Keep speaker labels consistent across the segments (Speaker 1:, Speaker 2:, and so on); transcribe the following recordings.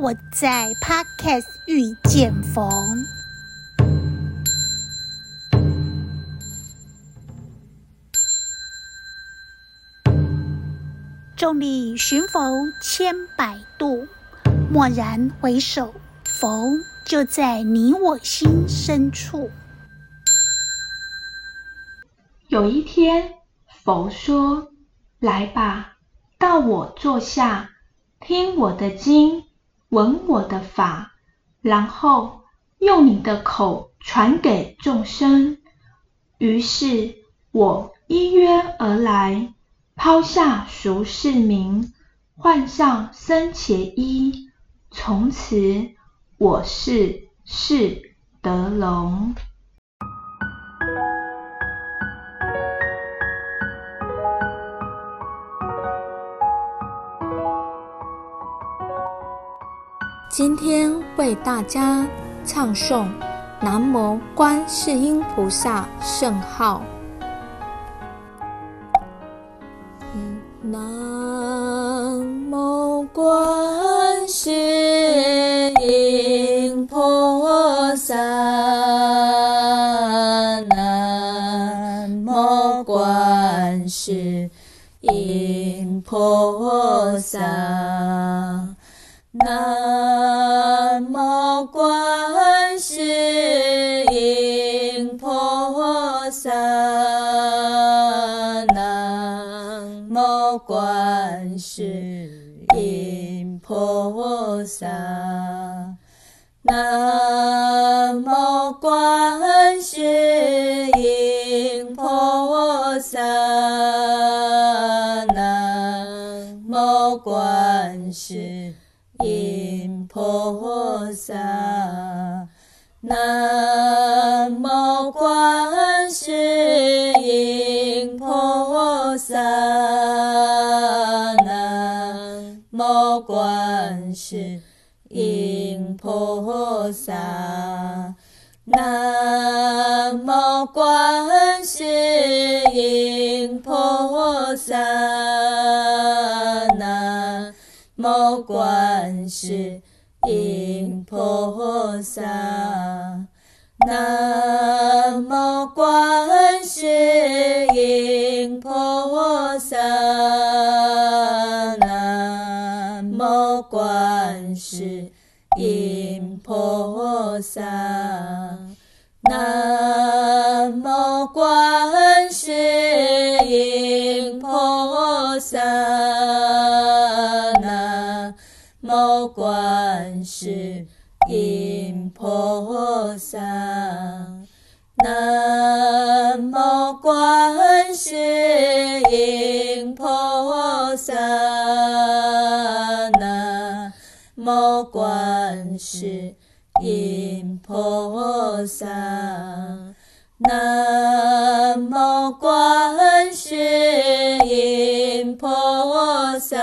Speaker 1: 我在 Podcast 遇见佛。众里寻佛千百度，蓦然回首，佛就在你我心深处。
Speaker 2: 有一天，佛说：“来吧，到我座下，听我的经。”闻我的法，然后用你的口传给众生。于是，我依约而来，抛下俗世名，换上僧伽衣，从此我是释德隆。
Speaker 3: 今天为大家唱诵《南无观世音菩萨圣号》。南无观世音菩萨，南无观世音菩萨，南无观世音菩萨南无观世音菩萨南无观萨，南无观世音菩萨。南无观世音菩萨，南无观世音菩萨，南无观世音菩萨，南无观世音菩萨。南无观世音菩萨，南无观世音菩萨，南无观萨，南无观世音菩萨。南无观世音菩萨，南无观世音菩萨，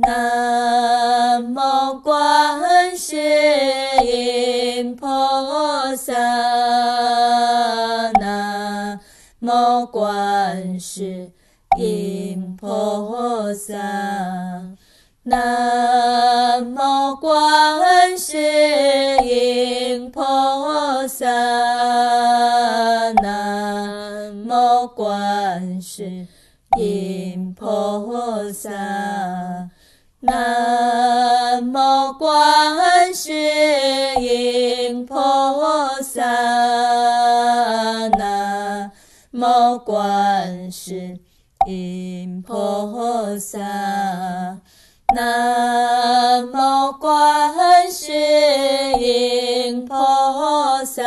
Speaker 3: 南无观世音菩萨。南无观世音菩萨，南无观世音菩萨，南无观世音菩萨，南无观世音菩萨。南无观世音菩萨，南无观世音菩萨，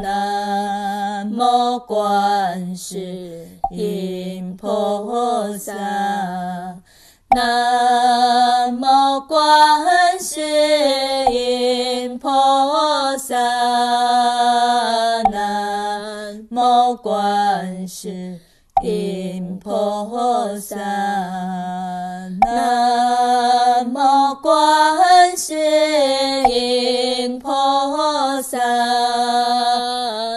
Speaker 3: 南无观世音菩萨，菩萨，南无观世音菩萨，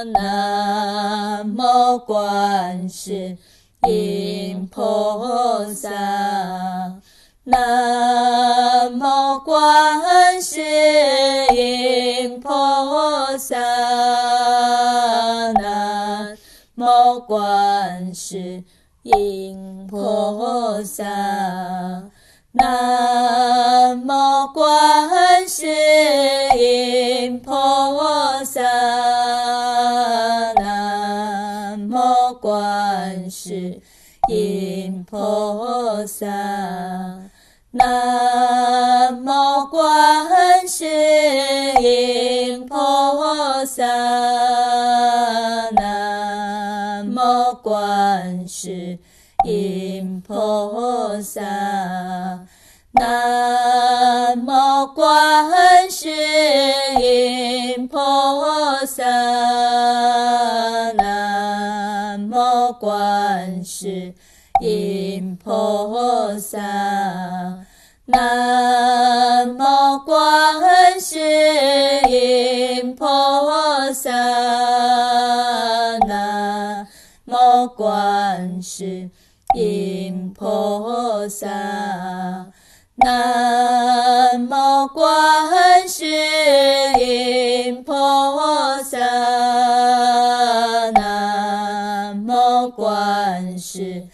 Speaker 3: 南无。观世音菩萨，南无观世音菩萨，南无观世音菩萨，南无观世音菩萨。南无观世音菩萨，南无观世音菩萨，南无观世音菩萨。南无观世音菩萨，南无观世音菩萨，南无观世音萨，南无观世音菩萨。南无观世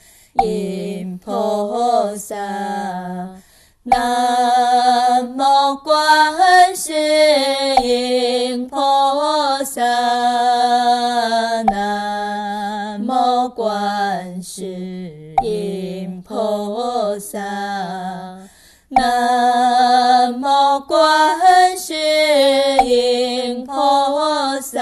Speaker 3: 音菩萨，南无观世音菩萨，南无观世音菩萨，南无观世音菩萨。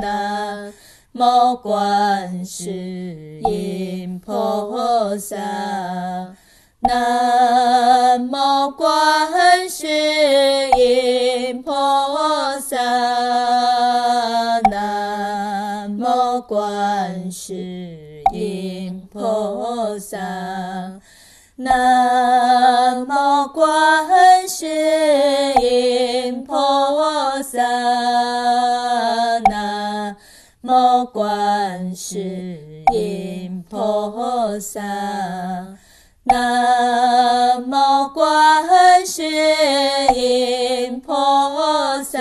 Speaker 3: 南无观世音菩萨，南无观无观世音菩萨，南无观世音菩萨，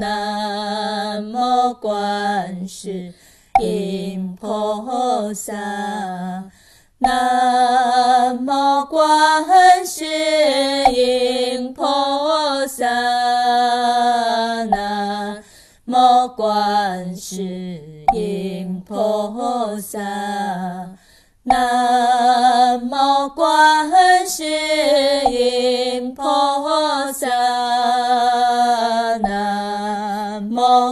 Speaker 3: 南无观世音菩萨，南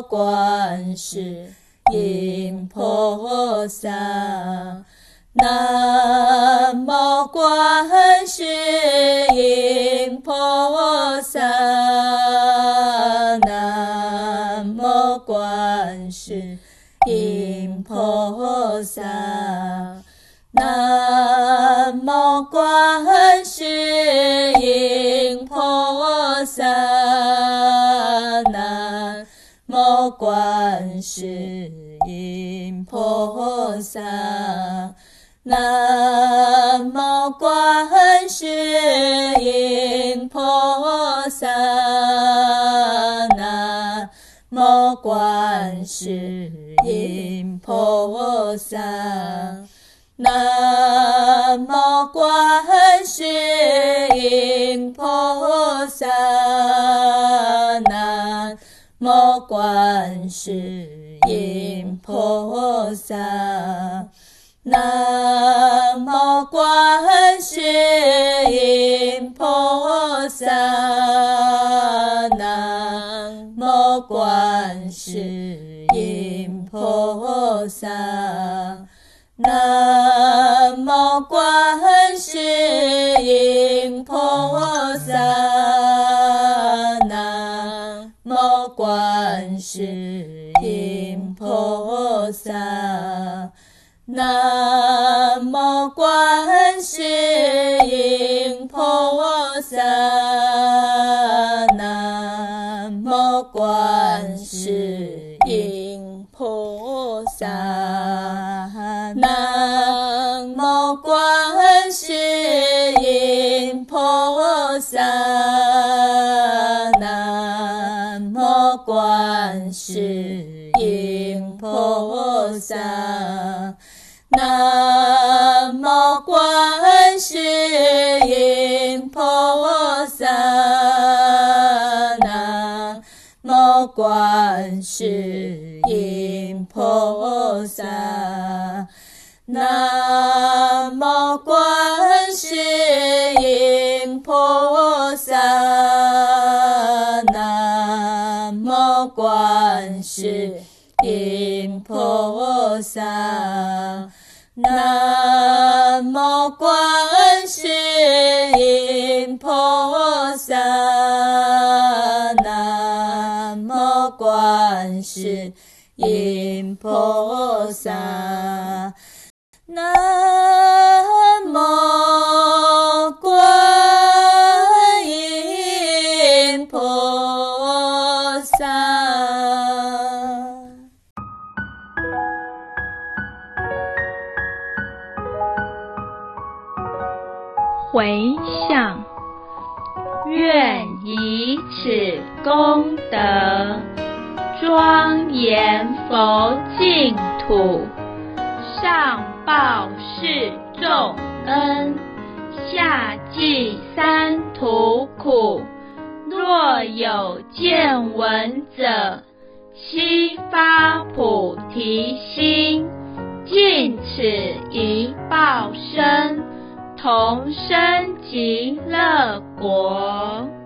Speaker 3: 观世音菩萨，南无观世音菩萨。南无观世音菩萨，南无观世观世音菩萨，南无观世音菩萨，南无观世音菩萨，南无观世音三南无观世音菩萨南无观世音菩萨南无观世音菩萨南无观世音南无观世音菩萨，南无观世音菩萨，南无观世音菩萨。观世萨，南无观世音菩萨，南无观世音菩萨，南
Speaker 2: 回向，愿以此功德，庄严佛净土，上报四重恩，下济三途苦。若有见闻者，悉发菩提心，尽此一报身。同生极乐国。